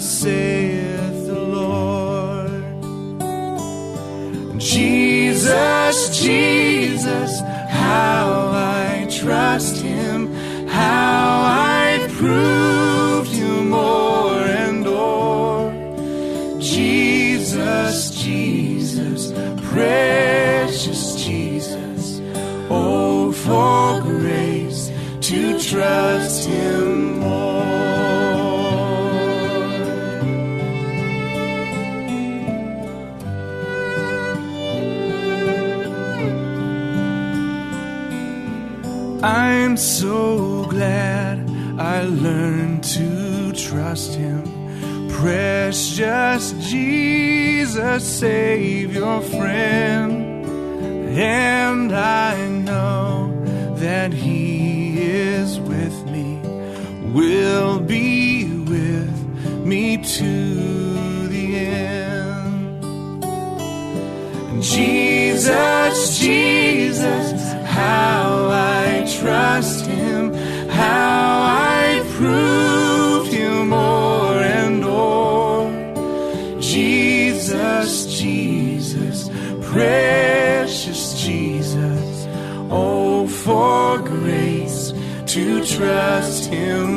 Thus Jesus, Jesus, how I trust him, how I prove him more and more. Jesus, Jesus, precious Jesus, oh, for grace to trust him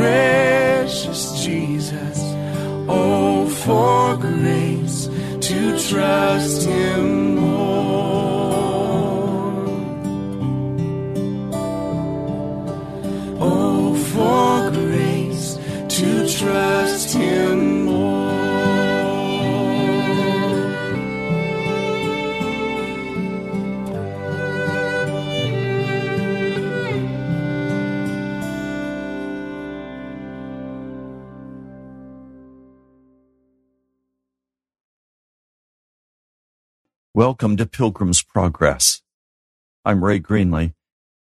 precious Welcome to Pilgrim's Progress. I'm Ray Greenley.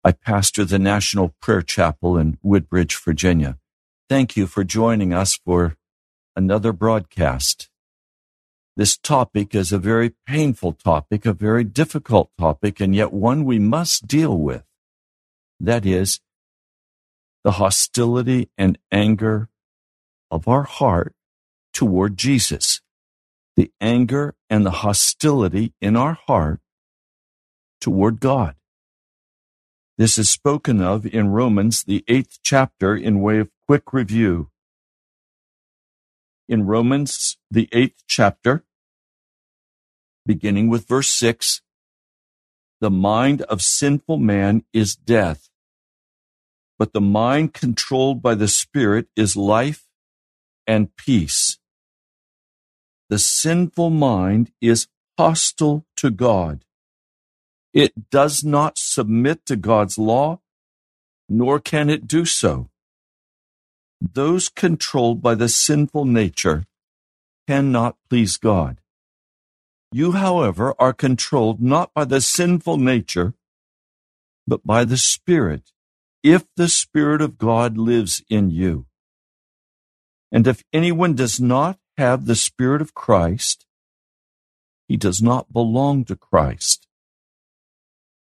I pastor the National Prayer Chapel in Woodbridge, Virginia. Thank you for joining us for another broadcast. This topic is a very painful topic, a very difficult topic, and yet one we must deal with. That is the hostility and anger of our heart toward Jesus. The anger and the hostility in our heart toward God. This is spoken of in Romans, the eighth chapter, in way of quick review. In Romans, the eighth chapter, beginning with verse six, the mind of sinful man is death, but the mind controlled by the Spirit is life and peace. The sinful mind is hostile to God. It does not submit to God's law, nor can it do so. Those controlled by the sinful nature cannot please God. You, however, are controlled not by the sinful nature, but by the Spirit, if the Spirit of God lives in you. And if anyone does not have the Spirit of Christ, he does not belong to Christ.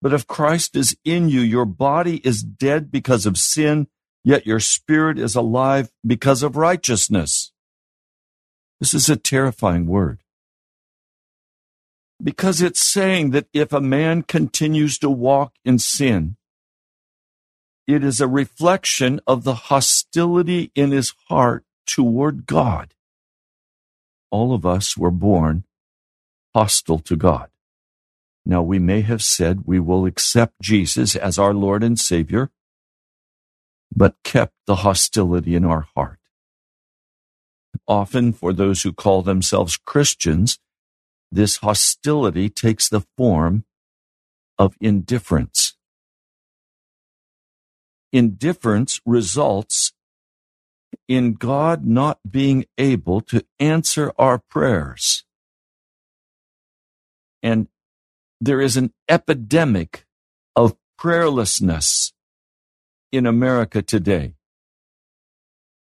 But if Christ is in you, your body is dead because of sin, yet your spirit is alive because of righteousness. This is a terrifying word. Because it's saying that if a man continues to walk in sin, it is a reflection of the hostility in his heart toward God. All of us were born hostile to God. Now, we may have said we will accept Jesus as our Lord and Savior, but kept the hostility in our heart. Often, for those who call themselves Christians, this hostility takes the form of indifference. Indifference results in God not being able to answer our prayers. And there is an epidemic of prayerlessness in America today.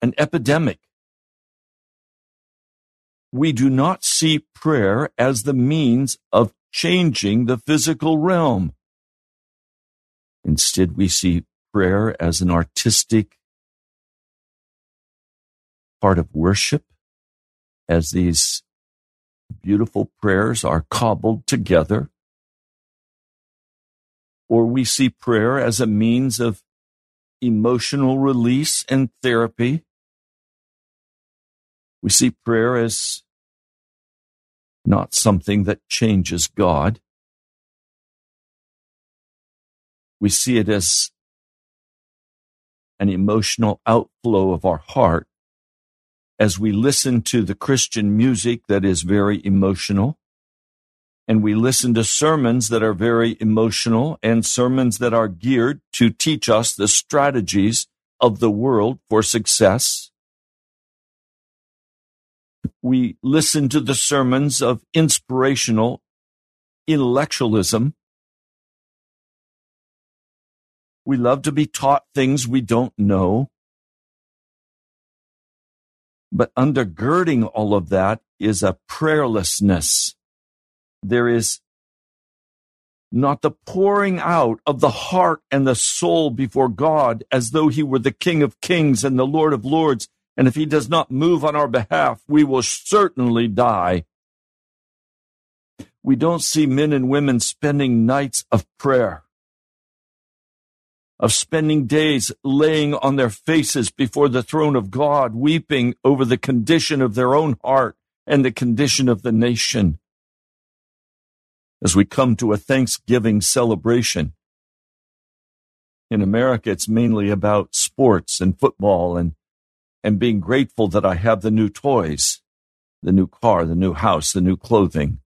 An epidemic. We do not see prayer as the means of changing the physical realm. Instead, we see prayer as an artistic part of worship as these beautiful prayers are cobbled together. Or we see prayer as a means of emotional release and therapy. We see prayer as not something that changes God. We see it as an emotional outflow of our heart as we listen to the Christian music that is very emotional, and we listen to sermons that are very emotional and sermons that are geared to teach us the strategies of the world for success. We listen to the sermons of inspirational intellectualism. We love to be taught things we don't know. But undergirding all of that is a prayerlessness. There is not the pouring out of the heart and the soul before God as though he were the King of kings and the Lord of lords. And if he does not move on our behalf, we will certainly die. We don't see men and women spending nights of prayer of spending days laying on their faces before the throne of God, weeping over the condition of their own heart and the condition of the nation. As we come to a Thanksgiving celebration, in America, it's mainly about sports and football and, and being grateful that I have the new toys, the new car, the new house, the new clothing.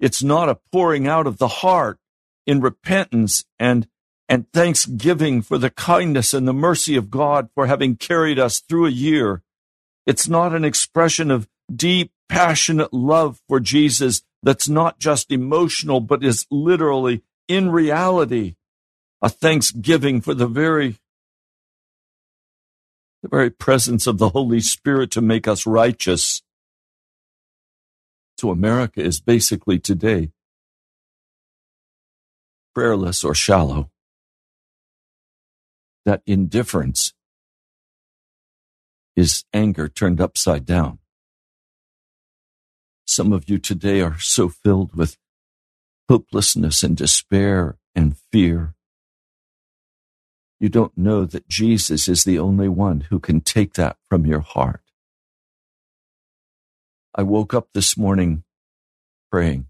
It's not a pouring out of the heart in repentance and and thanksgiving for the kindness and the mercy of God for having carried us through a year. It's not an expression of deep, passionate love for Jesus that's not just emotional, but is literally, in reality, a thanksgiving for the very, the very presence of the Holy Spirit to make us righteous. So America is basically today prayerless or shallow. That indifference is anger turned upside down. Some of you today are so filled with hopelessness and despair and fear. You don't know that Jesus is the only one who can take that from your heart. I woke up this morning praying.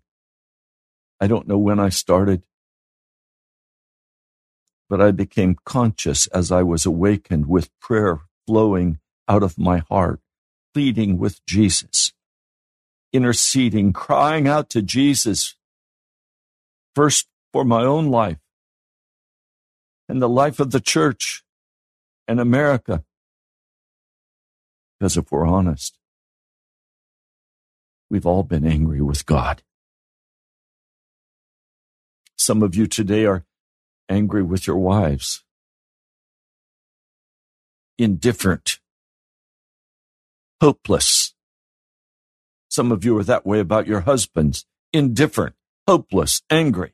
I don't know when I started but I became conscious as I was awakened with prayer flowing out of my heart, pleading with Jesus, interceding, crying out to Jesus, first for my own life and the life of the church and America. Because if we're honest, we've all been angry with God. Some of you today are angry with your wives, indifferent, hopeless. Some of you are that way about your husbands, indifferent, hopeless, angry.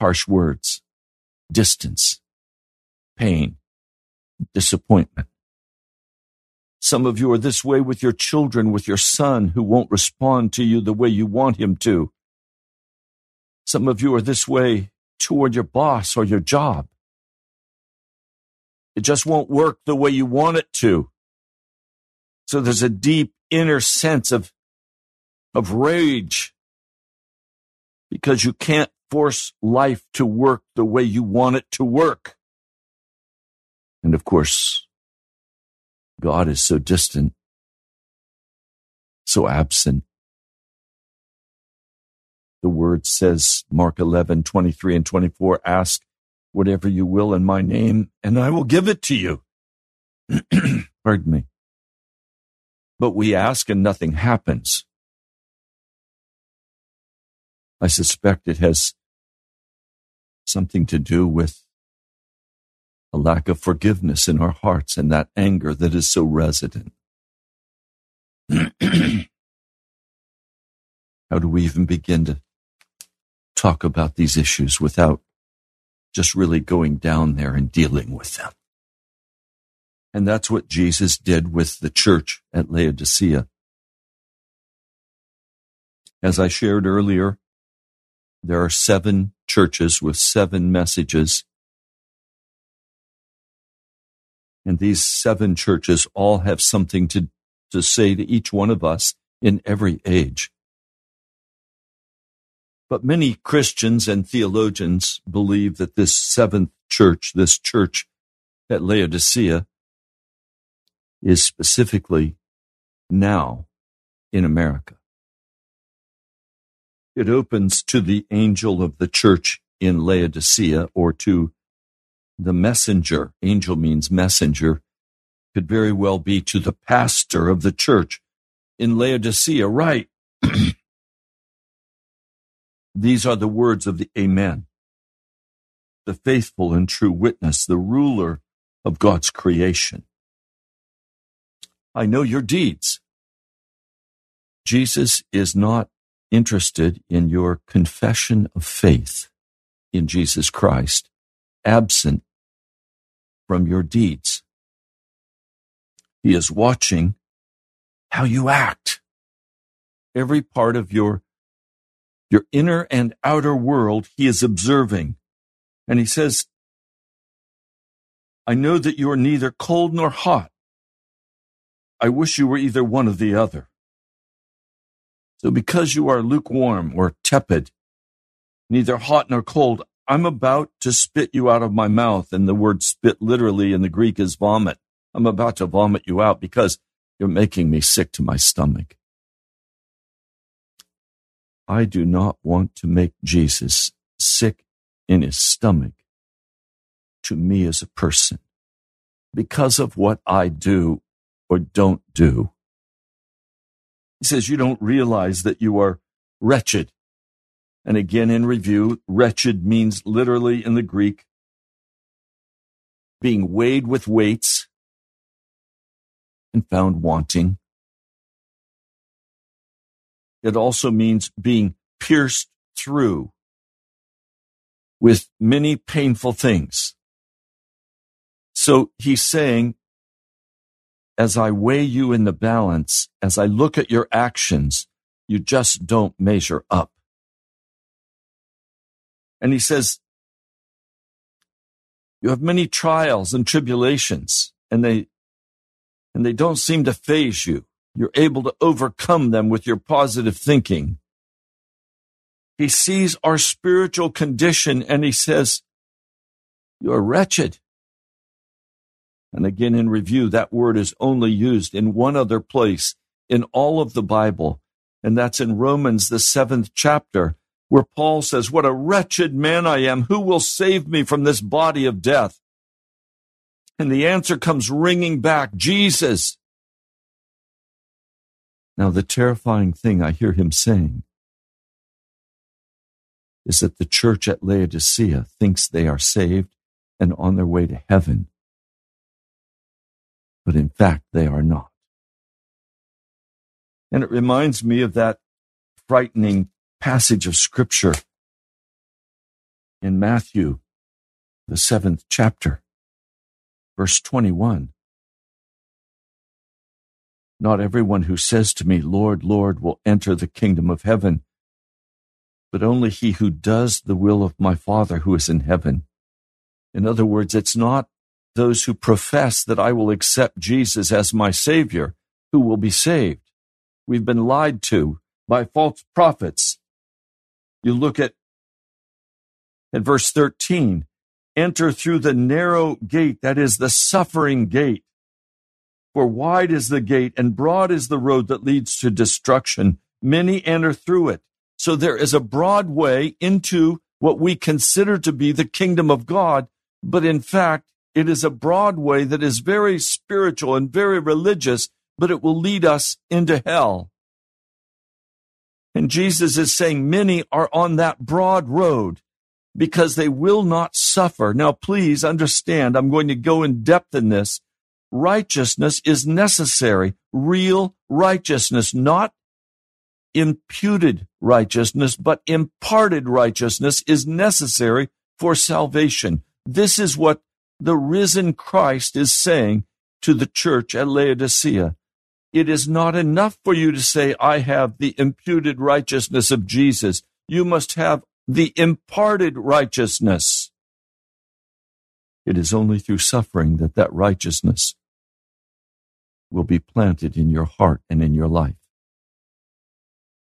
harsh words, distance, pain, disappointment. Some of you are this way with your children, with your son who won't respond to you the way you want him to. Some of you are this way toward your boss or your job. It just won't work the way you want it to. So there's a deep inner sense of, of rage because you can't force life to work the way you want it to work. And of course, God is so distant, so absent. The word says, Mark 11, 23 and 24, ask whatever you will in my name, and I will give it to you. Pardon me. But we ask and nothing happens. I suspect it has something to do with a lack of forgiveness in our hearts and that anger that is so resident. How do we even begin to talk about these issues without just really going down there and dealing with them? And that's what Jesus did with the church at Laodicea. As I shared earlier, there are seven churches with seven messages. And these seven churches all have something to, to say to each one of us in every age. But many Christians and theologians believe that this seventh church, this church at Laodicea, is specifically now in America. It opens to the angel of the church in Laodicea or to the messenger. Angel means messenger. Could very well be to the pastor of the church in Laodicea, right? These are the words of the Amen, the faithful and true witness, the ruler of God's creation. I know your deeds. Jesus is not interested in your confession of faith in Jesus Christ, absent from your deeds. He is watching how you act. Every part of your, your inner and outer world, he is observing. And he says, I know that you are neither cold nor hot. I wish you were either one or the other. So because you are lukewarm or tepid, neither hot nor cold, I'm about to spit you out of my mouth. And the word spit literally in the Greek is vomit. I'm about to vomit you out because you're making me sick to my stomach. I do not want to make Jesus sick in his stomach to me as a person because of what I do or don't do. He says, You don't realize that you are wretched. And again, in review, wretched means literally in the Greek being weighed with weights and found wanting. It also means being pierced through with many painful things. So he's saying as I weigh you in the balance, as I look at your actions, you just don't measure up. And he says, you have many trials and tribulations and they, and they don't seem to phase you. You're able to overcome them with your positive thinking. He sees our spiritual condition and he says, you are wretched. And again, in review, that word is only used in one other place in all of the Bible, and that's in Romans, the seventh chapter, where Paul says, What a wretched man I am! Who will save me from this body of death? And the answer comes ringing back Jesus. Now, the terrifying thing I hear him saying is that the church at Laodicea thinks they are saved and on their way to heaven but in fact they are not. And it reminds me of that frightening passage of scripture in Matthew, the seventh chapter, verse 21. Not everyone who says to me, Lord, Lord, will enter the kingdom of heaven, but only he who does the will of my Father who is in heaven. In other words, it's not those who profess that I will accept Jesus as my Savior who will be saved. We've been lied to by false prophets. You look at, at verse 13 enter through the narrow gate, that is the suffering gate. For wide is the gate and broad is the road that leads to destruction. Many enter through it. So there is a broad way into what we consider to be the kingdom of God, but in fact, it is a broad way that is very spiritual and very religious, but it will lead us into hell. And Jesus is saying many are on that broad road because they will not suffer. Now, please understand, I'm going to go in depth in this. Righteousness is necessary, real righteousness, not imputed righteousness, but imparted righteousness is necessary for salvation. This is what the risen Christ is saying to the church at Laodicea. It is not enough for you to say, I have the imputed righteousness of Jesus. You must have the imparted righteousness. It is only through suffering that that righteousness will be planted in your heart and in your life.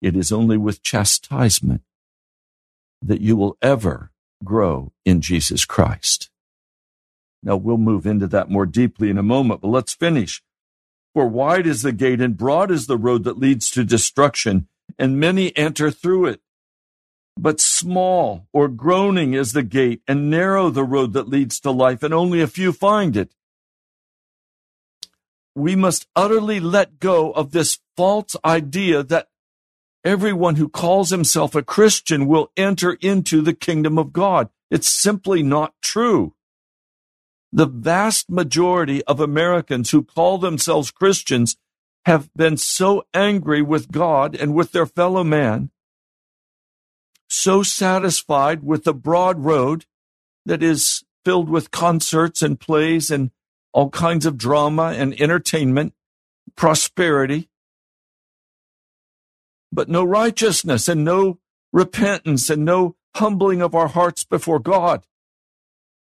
It is only with chastisement that you will ever grow in Jesus Christ. Now we'll move into that more deeply in a moment, but let's finish. For wide is the gate and broad is the road that leads to destruction, and many enter through it. But small or groaning is the gate, and narrow the road that leads to life, and only a few find it. We must utterly let go of this false idea that everyone who calls himself a Christian will enter into the kingdom of God. It's simply not true. The vast majority of Americans who call themselves Christians have been so angry with God and with their fellow man, so satisfied with the broad road that is filled with concerts and plays and all kinds of drama and entertainment, prosperity, but no righteousness and no repentance and no humbling of our hearts before God.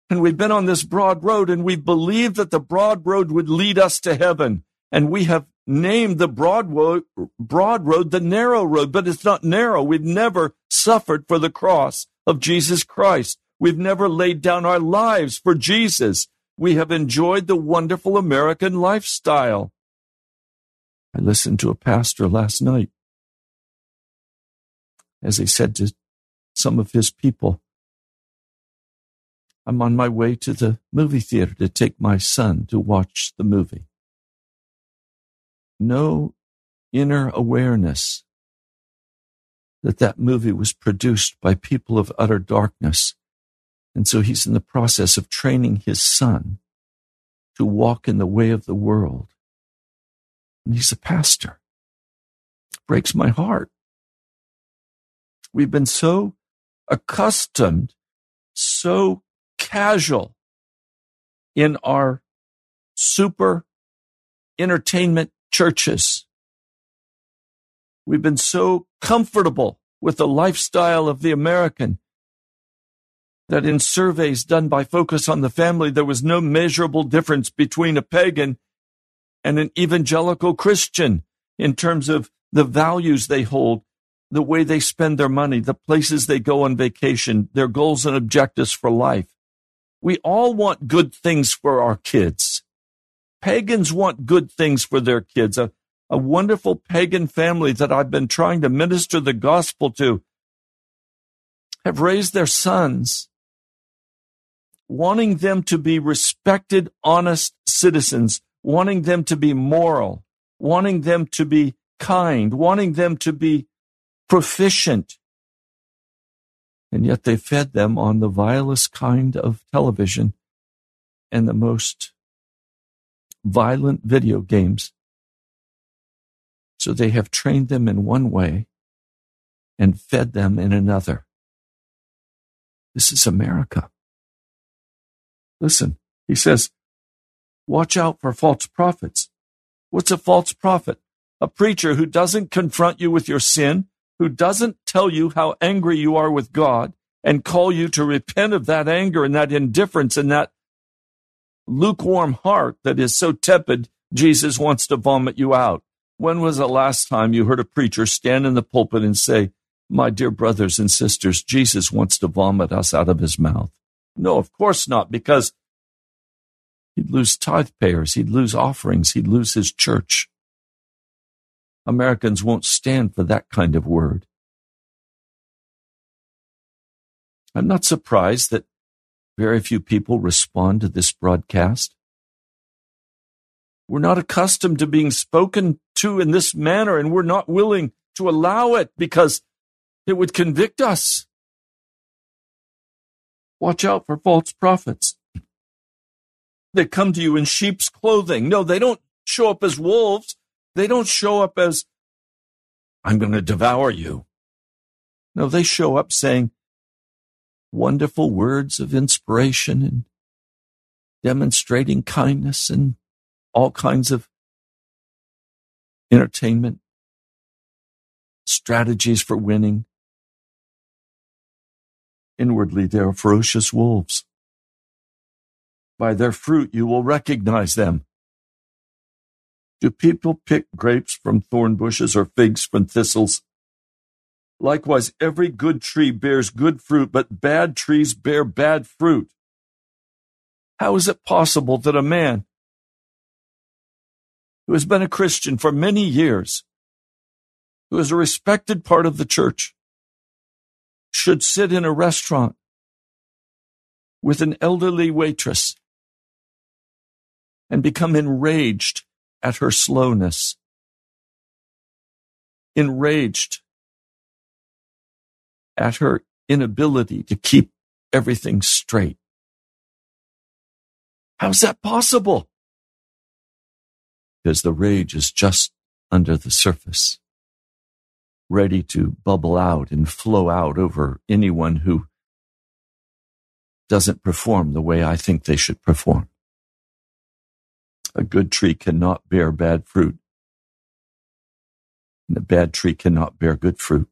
And we've been on this broad road and we believed that the broad road would lead us to heaven. And we have named the broad road, broad road the narrow road, but it's not narrow. We've never suffered for the cross of Jesus Christ. We've never laid down our lives for Jesus. We have enjoyed the wonderful American lifestyle. I listened to a pastor last night as he said to some of his people, I'm on my way to the movie theater to take my son to watch the movie. No inner awareness that that movie was produced by people of utter darkness. And so he's in the process of training his son to walk in the way of the world. And he's a pastor. Breaks my heart. We've been so accustomed, so casual in our super entertainment churches. We've been so comfortable with the lifestyle of the American that in surveys done by Focus on the Family, there was no measurable difference between a pagan and an evangelical Christian in terms of the values they hold, the way they spend their money, the places they go on vacation, their goals and objectives for life. We all want good things for our kids. Pagans want good things for their kids. A, a wonderful pagan family that I've been trying to minister the gospel to have raised their sons wanting them to be respected, honest citizens, wanting them to be moral, wanting them to be kind, wanting them to be proficient and yet they fed them on the vilest kind of television and the most violent video games. So they have trained them in one way and fed them in another. This is America. Listen, he says, watch out for false prophets. What's a false prophet? A preacher who doesn't confront you with your sin, who doesn't tell you how angry you are with God and call you to repent of that anger and that indifference and that lukewarm heart that is so tepid, Jesus wants to vomit you out. When was the last time you heard a preacher stand in the pulpit and say, My dear brothers and sisters, Jesus wants to vomit us out of his mouth? No, of course not, because he'd lose tithe payers, he'd lose offerings, he'd lose his church. Americans won't stand for that kind of word. I'm not surprised that very few people respond to this broadcast. We're not accustomed to being spoken to in this manner, and we're not willing to allow it because it would convict us. Watch out for false prophets. They come to you in sheep's clothing. No, they don't show up as wolves. They don't show up as, I'm going to devour you. No, they show up saying, wonderful words of inspiration and demonstrating kindness and all kinds of entertainment, strategies for winning. Inwardly, they are ferocious wolves. By their fruit, you will recognize them. Do people pick grapes from thorn bushes or figs from thistles? Likewise, every good tree bears good fruit, but bad trees bear bad fruit. How is it possible that a man who has been a Christian for many years, who is a respected part of the church, should sit in a restaurant with an elderly waitress and become enraged at her slowness, enraged at her inability to keep everything straight. How's that possible? Because the rage is just under the surface, ready to bubble out and flow out over anyone who doesn't perform the way I think they should perform. A good tree cannot bear bad fruit, and a bad tree cannot bear good fruit.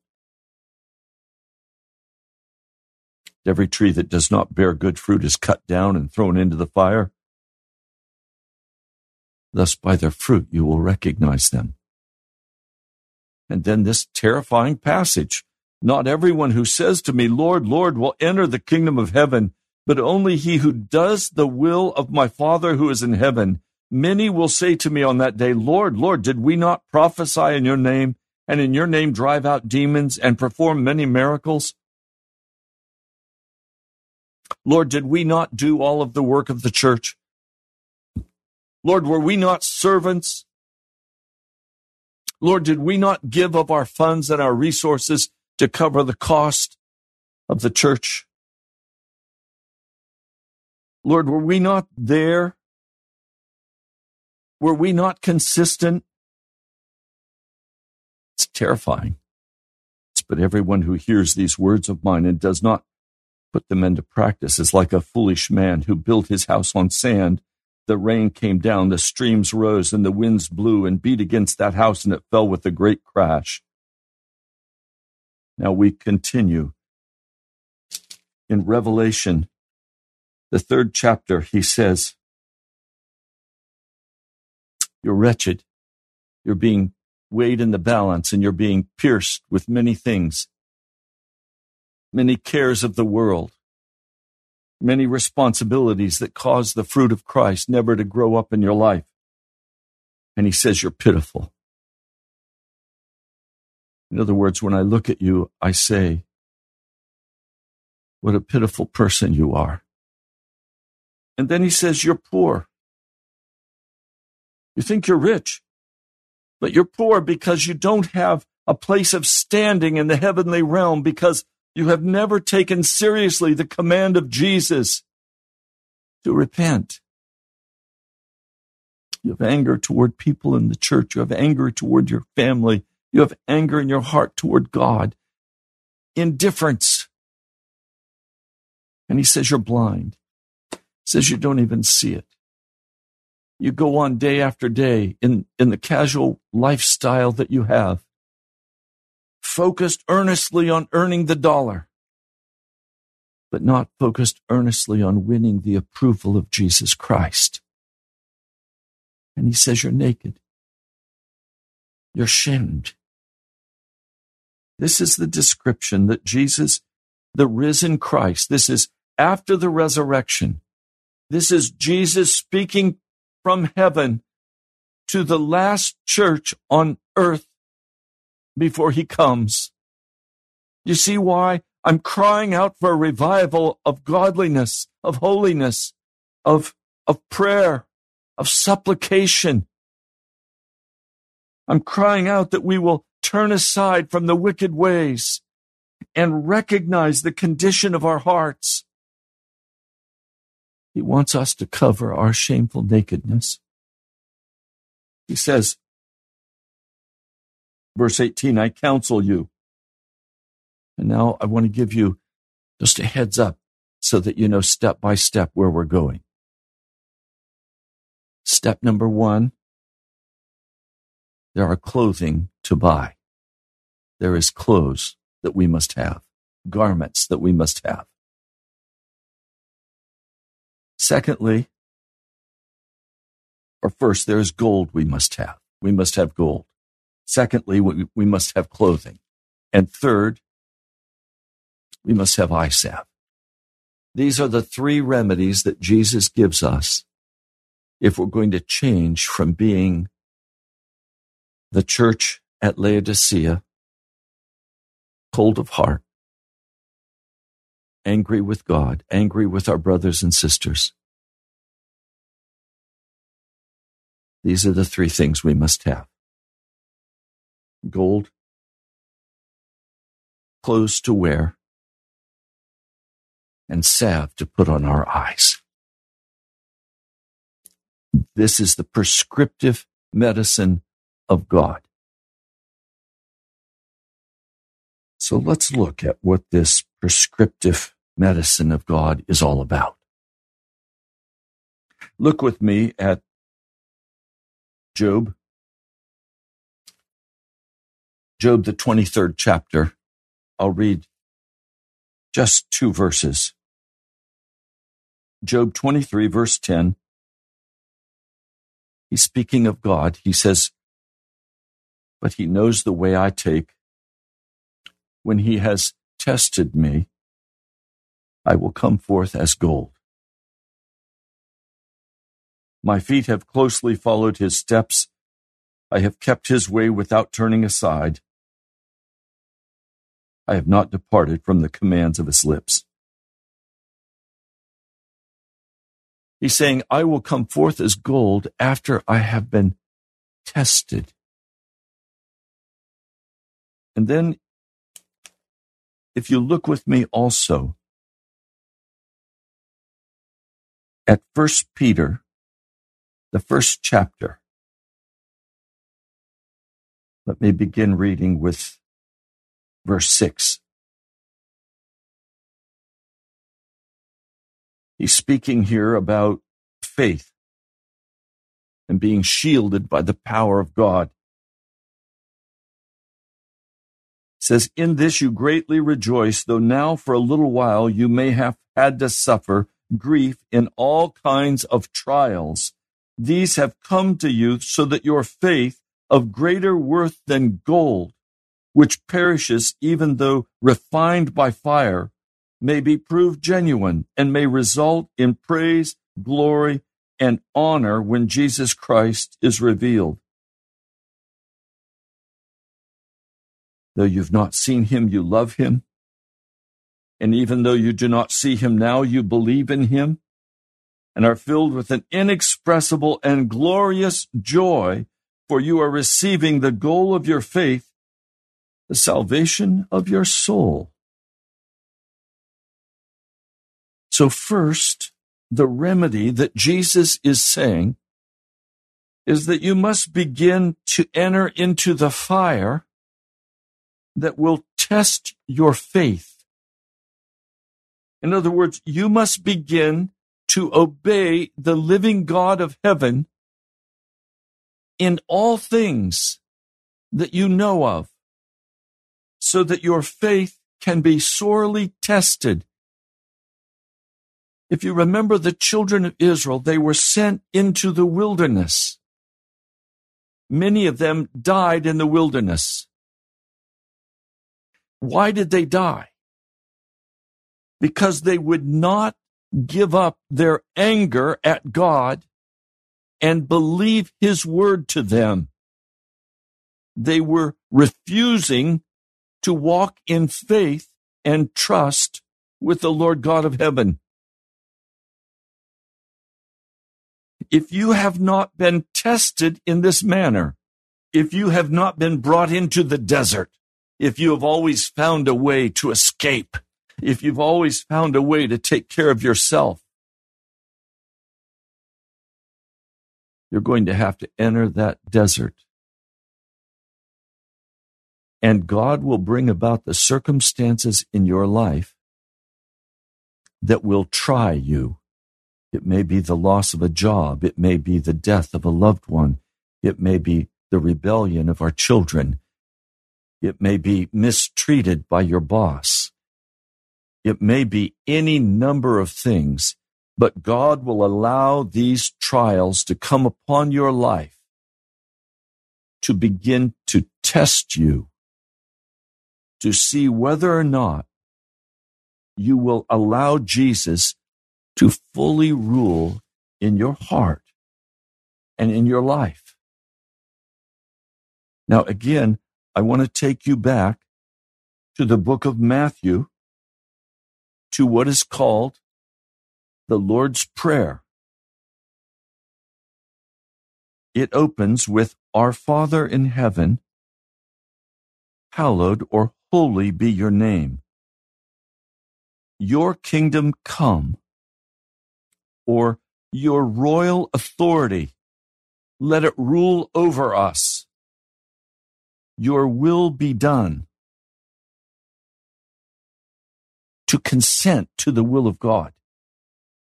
Every tree that does not bear good fruit is cut down and thrown into the fire. Thus, by their fruit, you will recognize them. And then this terrifying passage Not everyone who says to me, Lord, Lord, will enter the kingdom of heaven, but only he who does the will of my Father who is in heaven. Many will say to me on that day, Lord, Lord, did we not prophesy in your name, and in your name drive out demons and perform many miracles? Lord, did we not do all of the work of the church? Lord, were we not servants? Lord, did we not give of our funds and our resources to cover the cost of the church? Lord, were we not there? Were we not consistent? It's terrifying. But everyone who hears these words of mine and does not put them into practice is like a foolish man who built his house on sand. The rain came down, the streams rose, and the winds blew and beat against that house, and it fell with a great crash. Now we continue. In Revelation, the third chapter, he says, You're wretched. You're being weighed in the balance, and you're being pierced with many things many cares of the world, many responsibilities that cause the fruit of Christ never to grow up in your life. And he says, You're pitiful. In other words, when I look at you, I say, What a pitiful person you are. And then he says, You're poor. You think you're rich, but you're poor because you don't have a place of standing in the heavenly realm because you have never taken seriously the command of Jesus to repent. You have anger toward people in the church. You have anger toward your family. You have anger in your heart toward God. Indifference. And he says, You're blind. He says, You don't even see it. You go on day after day in, in the casual lifestyle that you have, focused earnestly on earning the dollar, but not focused earnestly on winning the approval of Jesus Christ. And he says, You're naked. You're shamed. This is the description that Jesus, the risen Christ, this is after the resurrection. This is Jesus speaking from heaven to the last church on earth before he comes. You see why I'm crying out for a revival of godliness, of holiness, of, of prayer, of supplication. I'm crying out that we will turn aside from the wicked ways and recognize the condition of our hearts he wants us to cover our shameful nakedness. He says, verse 18, I counsel you. And now I want to give you just a heads up so that you know step by step where we're going. Step number one, there are clothing to buy. There is clothes that we must have, garments that we must have. Secondly, or first, there is gold we must have. We must have gold. Secondly, we, we must have clothing. And third, we must have eye salve. These are the three remedies that Jesus gives us if we're going to change from being the church at Laodicea, cold of heart, angry with God, angry with our brothers and sisters. These are the three things we must have gold, clothes to wear, and salve to put on our eyes. This is the prescriptive medicine of God. So let's look at what this prescriptive medicine of God is all about. Look with me at Job. Job, the 23rd chapter. I'll read just two verses. Job 23, verse 10. He's speaking of God. He says, But he knows the way I take. When he has tested me, I will come forth as gold. My feet have closely followed his steps. I have kept his way without turning aside. I have not departed from the commands of his lips. He's saying, I will come forth as gold after I have been tested. And then, if you look with me also at First Peter, the first chapter. Let me begin reading with verse 6. He's speaking here about faith and being shielded by the power of God. Says, In this you greatly rejoice, though now for a little while you may have had to suffer grief in all kinds of trials. These have come to you so that your faith, of greater worth than gold, which perishes even though refined by fire, may be proved genuine and may result in praise, glory, and honor when Jesus Christ is revealed. Though you've not seen him, you love him. And even though you do not see him now, you believe in him and are filled with an inexpressible and glorious joy, for you are receiving the goal of your faith, the salvation of your soul. So, first, the remedy that Jesus is saying is that you must begin to enter into the fire that will test your faith. In other words, you must begin to obey the living God of heaven in all things that you know of, so that your faith can be sorely tested. If you remember the children of Israel, they were sent into the wilderness. Many of them died in the wilderness. Why did they die? Because they would not give up their anger at God and believe his word to them. They were refusing to walk in faith and trust with the Lord God of heaven. If you have not been tested in this manner, if you have not been brought into the desert, if you have always found a way to escape, if you've always found a way to take care of yourself, you're going to have to enter that desert. And God will bring about the circumstances in your life that will try you. It may be the loss of a job. It may be the death of a loved one. It may be the rebellion of our children. It may be mistreated by your boss. It may be any number of things, but God will allow these trials to come upon your life to begin to test you, to see whether or not you will allow Jesus to fully rule in your heart and in your life. Now, again, I want to take you back to the book of Matthew, to what is called the Lord's Prayer. It opens with Our Father in heaven, hallowed or holy be your name. Your kingdom come, or your royal authority, let it rule over us your will be done. To consent to the will of God.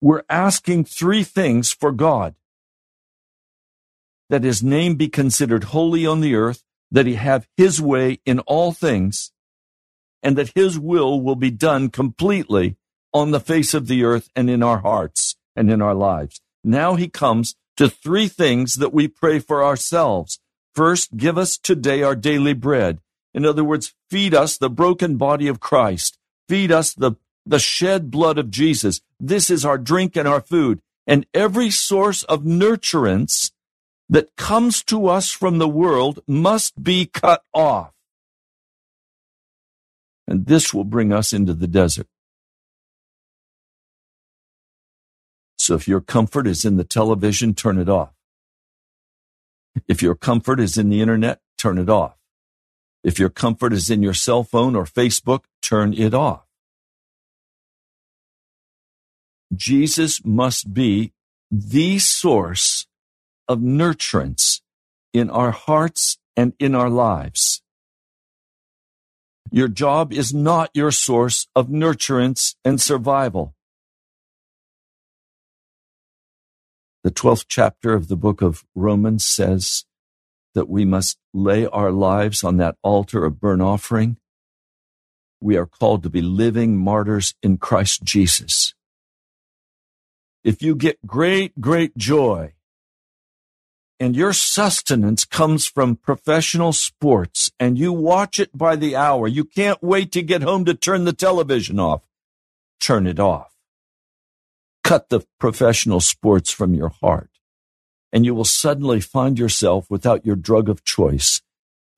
We're asking three things for God that his name be considered holy on the earth, that he have his way in all things, and that his will will be done completely on the face of the earth and in our hearts and in our lives. Now he comes to three things that we pray for ourselves First, give us today our daily bread. In other words, feed us the broken body of Christ. Feed us the, the shed blood of Jesus. This is our drink and our food. And every source of nurturance that comes to us from the world must be cut off. And this will bring us into the desert. So if your comfort is in the television, turn it off. If your comfort is in the internet, turn it off. If your comfort is in your cell phone or Facebook, turn it off. Jesus must be the source of nurturance in our hearts and in our lives. Your job is not your source of nurturance and survival. The 12th chapter of the book of Romans says that we must lay our lives on that altar of burnt offering. We are called to be living martyrs in Christ Jesus. If you get great, great joy and your sustenance comes from professional sports and you watch it by the hour, you can't wait to get home to turn the television off. Turn it off cut the professional sports from your heart. And you will suddenly find yourself without your drug of choice,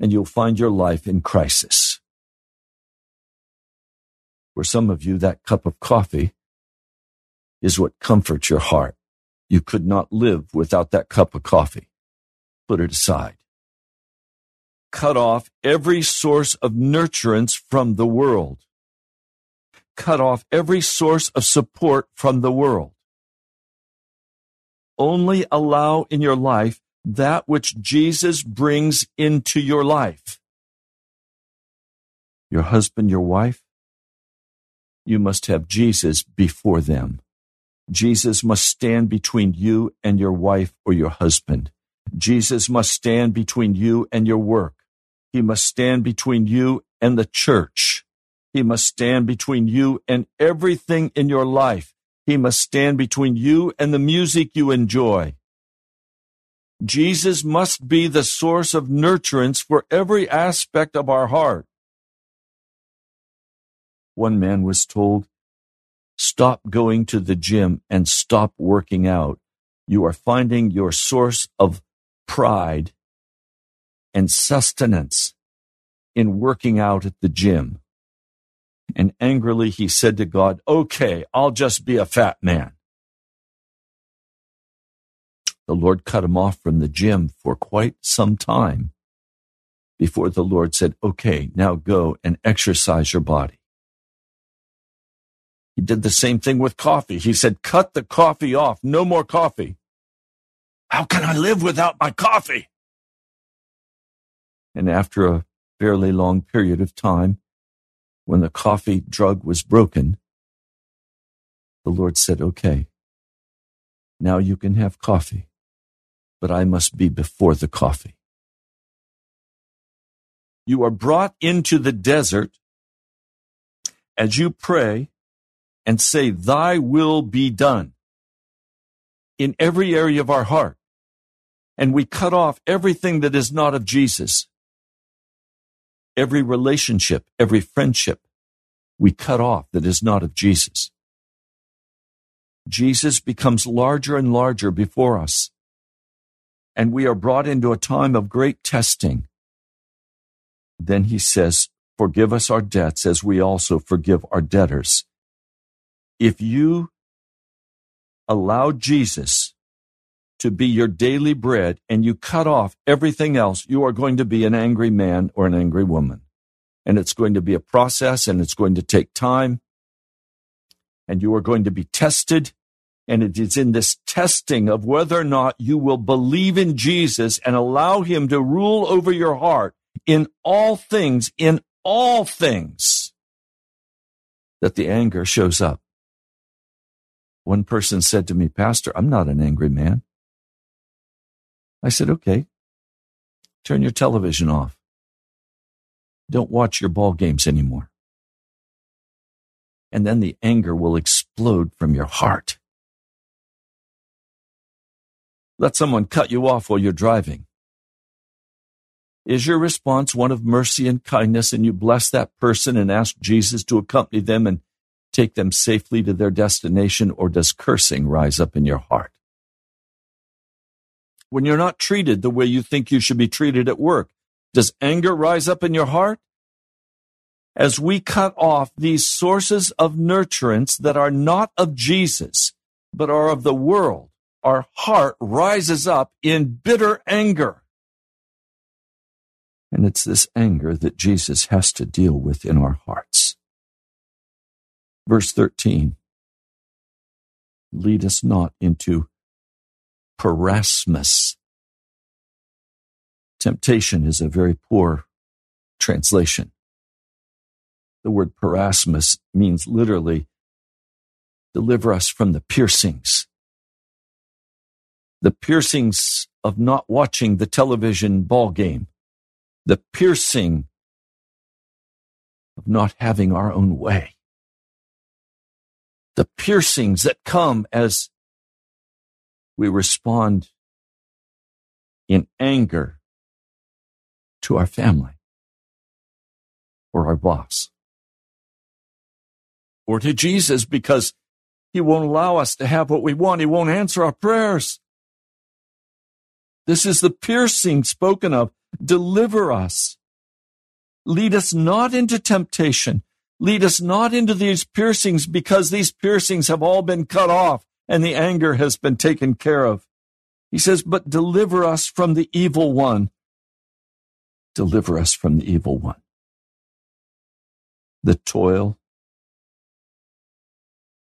and you'll find your life in crisis. For some of you, that cup of coffee is what comforts your heart. You could not live without that cup of coffee. Put it aside. Cut off every source of nurturance from the world cut off every source of support from the world. Only allow in your life that which Jesus brings into your life. Your husband, your wife, you must have Jesus before them. Jesus must stand between you and your wife or your husband. Jesus must stand between you and your work. He must stand between you and the church. He must stand between you and everything in your life. He must stand between you and the music you enjoy. Jesus must be the source of nurturance for every aspect of our heart. One man was told, Stop going to the gym and stop working out. You are finding your source of pride and sustenance in working out at the gym. And angrily he said to God, Okay, I'll just be a fat man. The Lord cut him off from the gym for quite some time before the Lord said, Okay, now go and exercise your body. He did the same thing with coffee. He said, Cut the coffee off, no more coffee. How can I live without my coffee? And after a fairly long period of time, when the coffee drug was broken, the Lord said, Okay, now you can have coffee, but I must be before the coffee. You are brought into the desert as you pray and say, Thy will be done in every area of our heart and we cut off everything that is not of Jesus. Every relationship, every friendship, we cut off that is not of Jesus. Jesus becomes larger and larger before us, and we are brought into a time of great testing. Then he says, Forgive us our debts as we also forgive our debtors. If you allow Jesus to be your daily bread and you cut off everything else, you are going to be an angry man or an angry woman. And it's going to be a process and it's going to take time. And you are going to be tested. And it is in this testing of whether or not you will believe in Jesus and allow him to rule over your heart in all things, in all things, that the anger shows up. One person said to me, Pastor, I'm not an angry man. I said, okay, turn your television off. Don't watch your ball games anymore. And then the anger will explode from your heart. Let someone cut you off while you're driving. Is your response one of mercy and kindness and you bless that person and ask Jesus to accompany them and take them safely to their destination or does cursing rise up in your heart? When you're not treated the way you think you should be treated at work? Does anger rise up in your heart? As we cut off these sources of nurturance that are not of Jesus, but are of the world, our heart rises up in bitter anger. And it's this anger that Jesus has to deal with in our hearts. Verse 13 Lead us not into Peirasmos. Temptation is a very poor translation. The word Peirasmos means literally deliver us from the piercings. The piercings of not watching the television ball game. The piercing of not having our own way. The piercings that come as we respond in anger to our family or our boss or to Jesus because he won't allow us to have what we want. He won't answer our prayers. This is the piercing spoken of. Deliver us. Lead us not into temptation. Lead us not into these piercings because these piercings have all been cut off and the anger has been taken care of. He says, but deliver us from the evil one. Deliver us from the evil one. The toil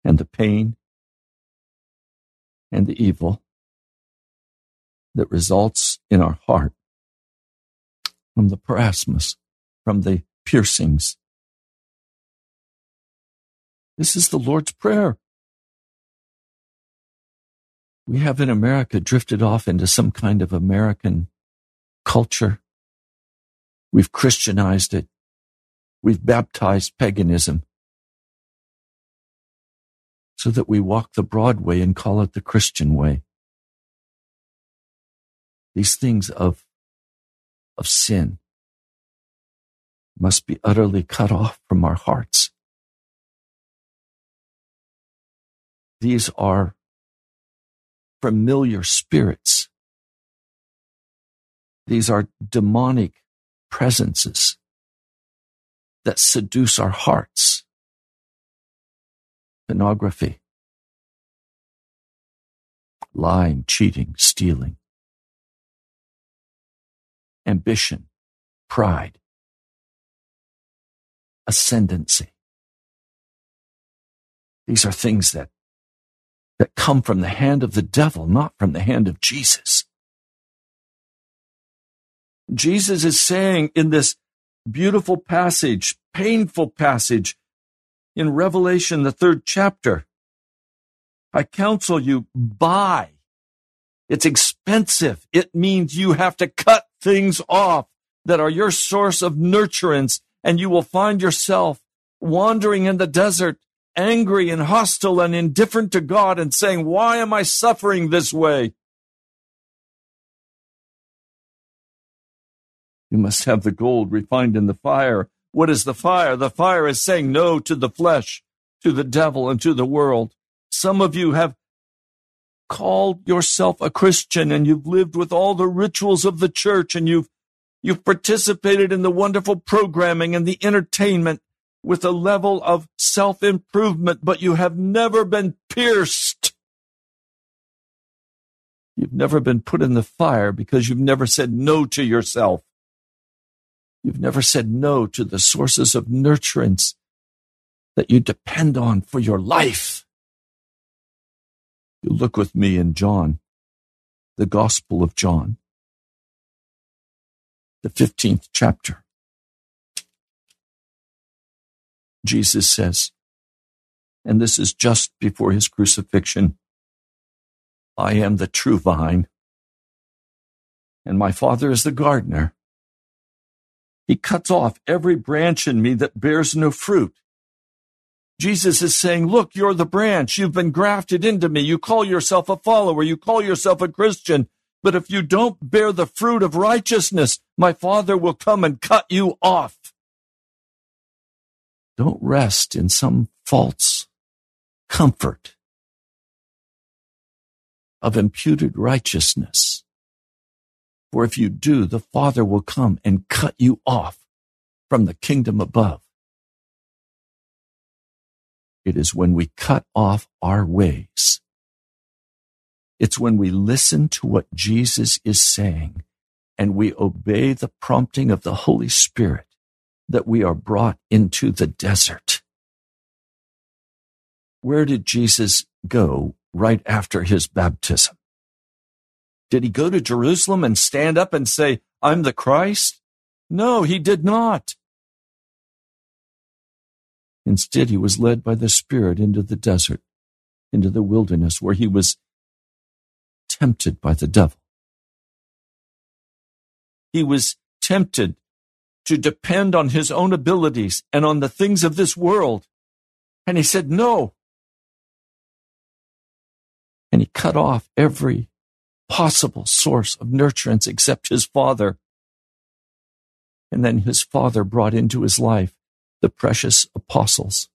and the pain and the evil that results in our heart from the peirasmos, from the piercings This is the Lord's Prayer. We have in America drifted off into some kind of American culture. We've Christianized it. We've baptized paganism so that we walk the broad way and call it the Christian way. These things of, of sin must be utterly cut off from our hearts. These are familiar spirits. These are demonic presences that seduce our hearts. Pornography, lying, cheating, stealing, ambition, pride, ascendancy. These are things that, that come from the hand of the devil, not from the hand of Jesus. Jesus is saying in this beautiful passage, painful passage in Revelation, the third chapter, I counsel you, buy. It's expensive. It means you have to cut things off that are your source of nurturance and you will find yourself wandering in the desert, angry and hostile and indifferent to God and saying, why am I suffering this way? You must have the gold refined in the fire. What is the fire? The fire is saying no to the flesh, to the devil, and to the world. Some of you have called yourself a Christian and you've lived with all the rituals of the church and you've You've participated in the wonderful programming and the entertainment with a level of self improvement, but you have never been pierced. You've never been put in the fire because you've never said no to yourself. You've never said no to the sources of nurturance that you depend on for your life. You look with me in John, the Gospel of John the 15th chapter. Jesus says, and this is just before his crucifixion, I am the true vine, and my Father is the gardener. He cuts off every branch in me that bears no fruit. Jesus is saying, look, you're the branch. You've been grafted into me. You call yourself a follower. You call yourself a Christian. But if you don't bear the fruit of righteousness, my Father will come and cut you off. Don't rest in some false comfort of imputed righteousness. For if you do, the Father will come and cut you off from the kingdom above. It is when we cut off our ways it's when we listen to what Jesus is saying and we obey the prompting of the Holy Spirit that we are brought into the desert. Where did Jesus go right after his baptism? Did he go to Jerusalem and stand up and say, I'm the Christ? No, he did not. Instead, he was led by the Spirit into the desert, into the wilderness, where he was tempted by the devil. He was tempted to depend on his own abilities and on the things of this world. And he said, no. And he cut off every possible source of nurturance except his father. And then his father brought into his life the precious apostles,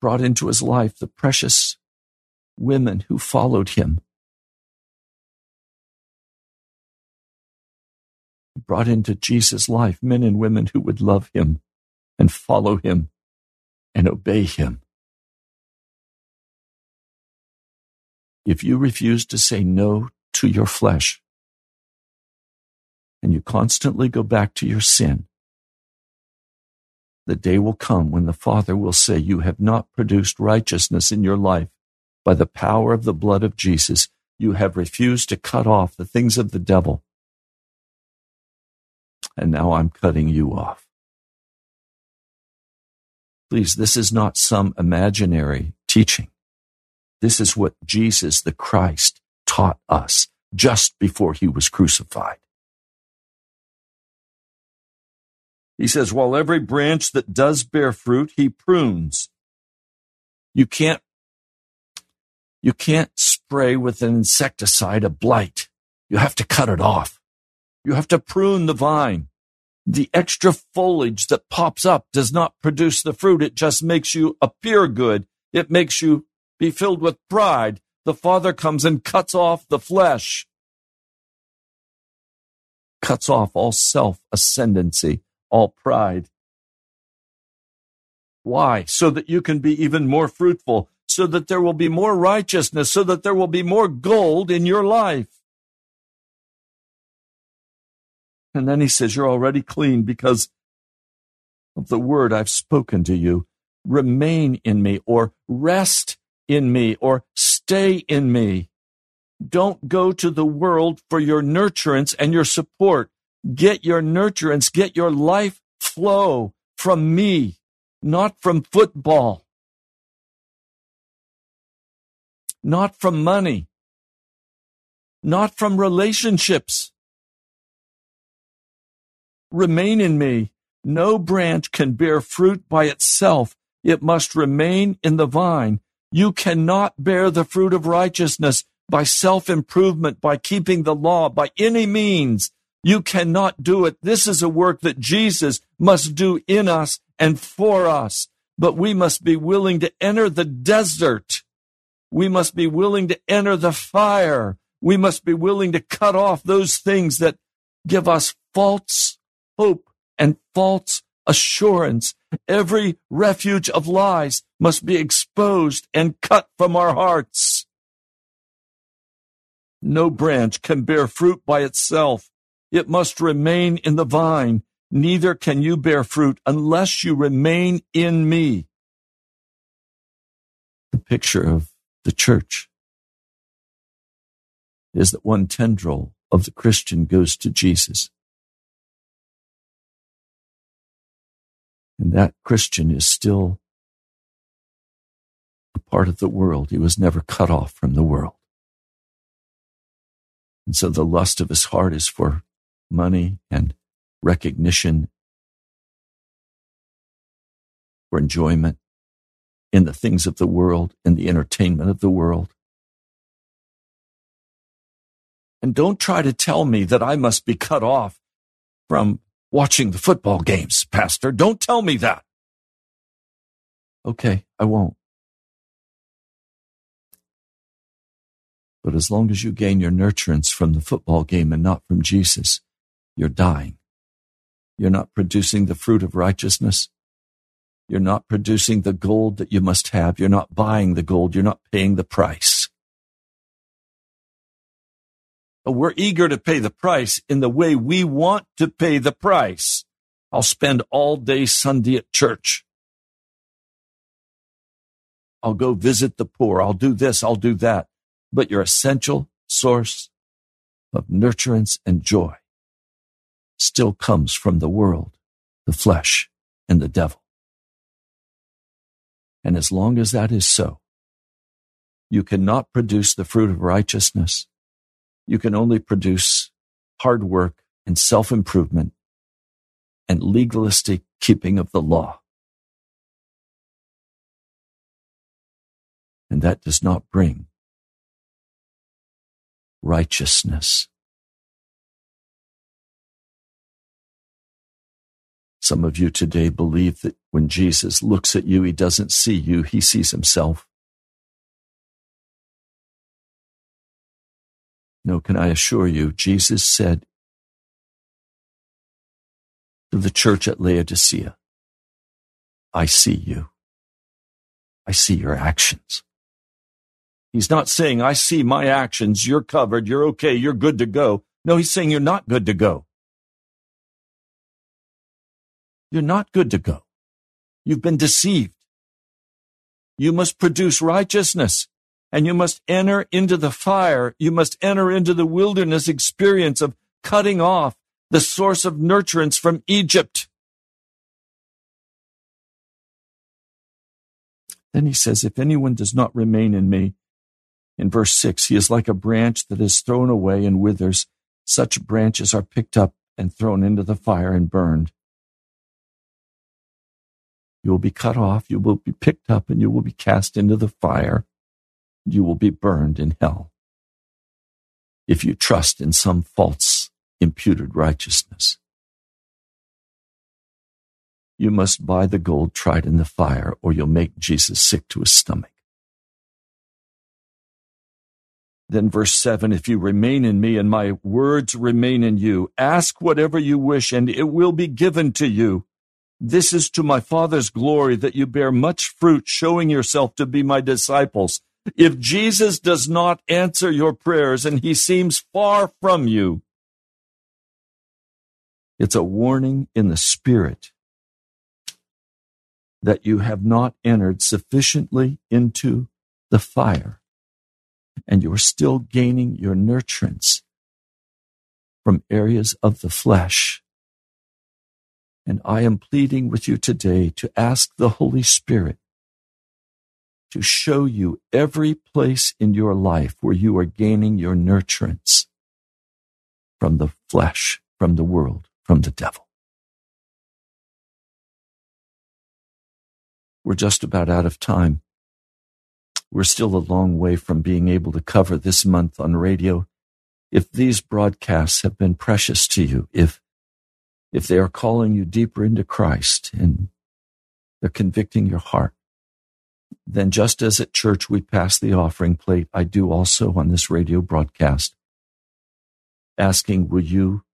brought into his life the precious women who followed him. Brought into Jesus' life men and women who would love him and follow him and obey him. If you refuse to say no to your flesh and you constantly go back to your sin, the day will come when the Father will say, You have not produced righteousness in your life by the power of the blood of Jesus. You have refused to cut off the things of the devil and now I'm cutting you off. Please, this is not some imaginary teaching. This is what Jesus the Christ taught us just before he was crucified. He says, while every branch that does bear fruit, he prunes. You can't, you can't spray with an insecticide a blight. You have to cut it off. You have to prune the vine. The extra foliage that pops up does not produce the fruit. It just makes you appear good. It makes you be filled with pride. The Father comes and cuts off the flesh, cuts off all self ascendancy all pride. Why? So that you can be even more fruitful, so that there will be more righteousness, so that there will be more gold in your life. And then he says, You're already clean because of the word I've spoken to you. Remain in me, or rest in me, or stay in me. Don't go to the world for your nurturance and your support. Get your nurturance, get your life flow from me, not from football, not from money, not from relationships. Remain in me. No branch can bear fruit by itself. It must remain in the vine. You cannot bear the fruit of righteousness by self improvement, by keeping the law, by any means. You cannot do it. This is a work that Jesus must do in us and for us. But we must be willing to enter the desert. We must be willing to enter the fire. We must be willing to cut off those things that give us false hope and false assurance. Every refuge of lies must be exposed and cut from our hearts. No branch can bear fruit by itself. It must remain in the vine. Neither can you bear fruit unless you remain in me. The picture of the church is that one tendril of the Christian goes to Jesus. And that Christian is still a part of the world. He was never cut off from the world. And so the lust of his heart is for money and recognition for enjoyment in the things of the world, in the entertainment of the world. And don't try to tell me that I must be cut off from watching the football games, Pastor. Don't tell me that. Okay, I won't. But as long as you gain your nurturance from the football game and not from Jesus, you're dying. You're not producing the fruit of righteousness. You're not producing the gold that you must have. You're not buying the gold. You're not paying the price. We're eager to pay the price in the way we want to pay the price. I'll spend all day Sunday at church. I'll go visit the poor. I'll do this. I'll do that. But your essential source of nurturance and joy still comes from the world, the flesh, and the devil. And as long as that is so, you cannot produce the fruit of righteousness. You can only produce hard work and self improvement and legalistic keeping of the law. And that does not bring righteousness. Some of you today believe that when Jesus looks at you, he doesn't see you, he sees himself. No, can I assure you, Jesus said to the church at Laodicea, I see you. I see your actions. He's not saying, I see my actions. You're covered. You're okay. You're good to go. No, he's saying you're not good to go. You're not good to go. You've been deceived. You must produce righteousness and you must enter into the fire. You must enter into the wilderness experience of cutting off the source of nurturance from Egypt. Then he says, If anyone does not remain in me, in verse 6, he is like a branch that is thrown away and withers. Such branches are picked up and thrown into the fire and burned. You will be cut off, you will be picked up, and you will be cast into the fire. You will be burned in hell. If you trust in some false imputed righteousness, you must buy the gold tried in the fire, or you'll make Jesus sick to his stomach. Then, verse 7 If you remain in me and my words remain in you, ask whatever you wish, and it will be given to you. This is to my Father's glory that you bear much fruit, showing yourself to be my disciples. If Jesus does not answer your prayers and he seems far from you, it's a warning in the spirit that you have not entered sufficiently into the fire and you are still gaining your nurturance from areas of the flesh. And I am pleading with you today to ask the Holy Spirit to show you every place in your life where you are gaining your nurturance from the flesh, from the world, from the devil. We're just about out of time. We're still a long way from being able to cover this month on radio. If these broadcasts have been precious to you, if if they are calling you deeper into Christ and they're convicting your heart, then just as at church we pass the offering plate, I do also on this radio broadcast, asking, will you,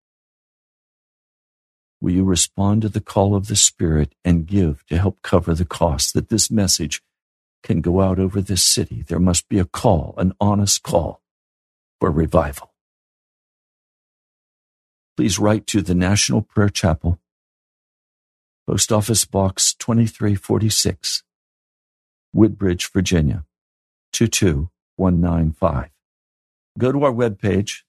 will you respond to the call of the Spirit and give to help cover the cost that this message can go out over this city? There must be a call, an honest call for revival. Please write to the National Prayer Chapel, Post Office Box 2346, Woodbridge, Virginia 22195. Go to our webpage,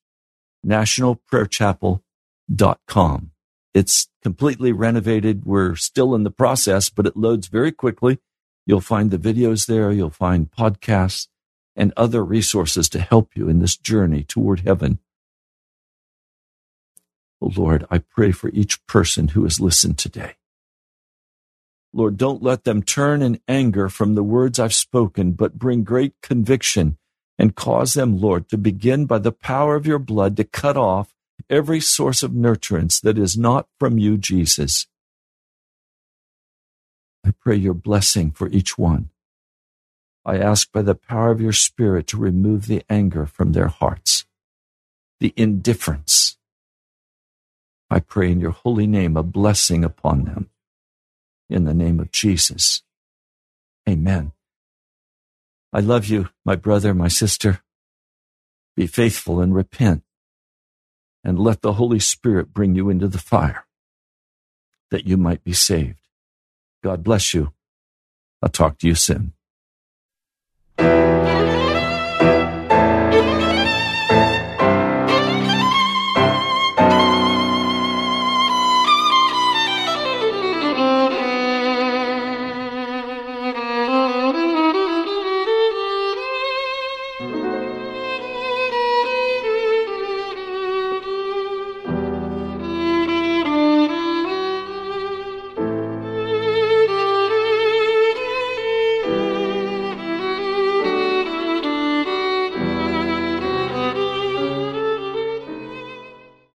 nationalprayerchapel.com. It's completely renovated. We're still in the process, but it loads very quickly. You'll find the videos there. You'll find podcasts and other resources to help you in this journey toward heaven. Oh Lord, I pray for each person who has listened today. Lord, don't let them turn in anger from the words I've spoken, but bring great conviction and cause them, Lord, to begin by the power of your blood to cut off every source of nurturance that is not from you, Jesus. I pray your blessing for each one. I ask by the power of your Spirit to remove the anger from their hearts, the indifference, I pray in your holy name a blessing upon them. In the name of Jesus. Amen. I love you, my brother, my sister. Be faithful and repent, and let the Holy Spirit bring you into the fire that you might be saved. God bless you. I'll talk to you soon.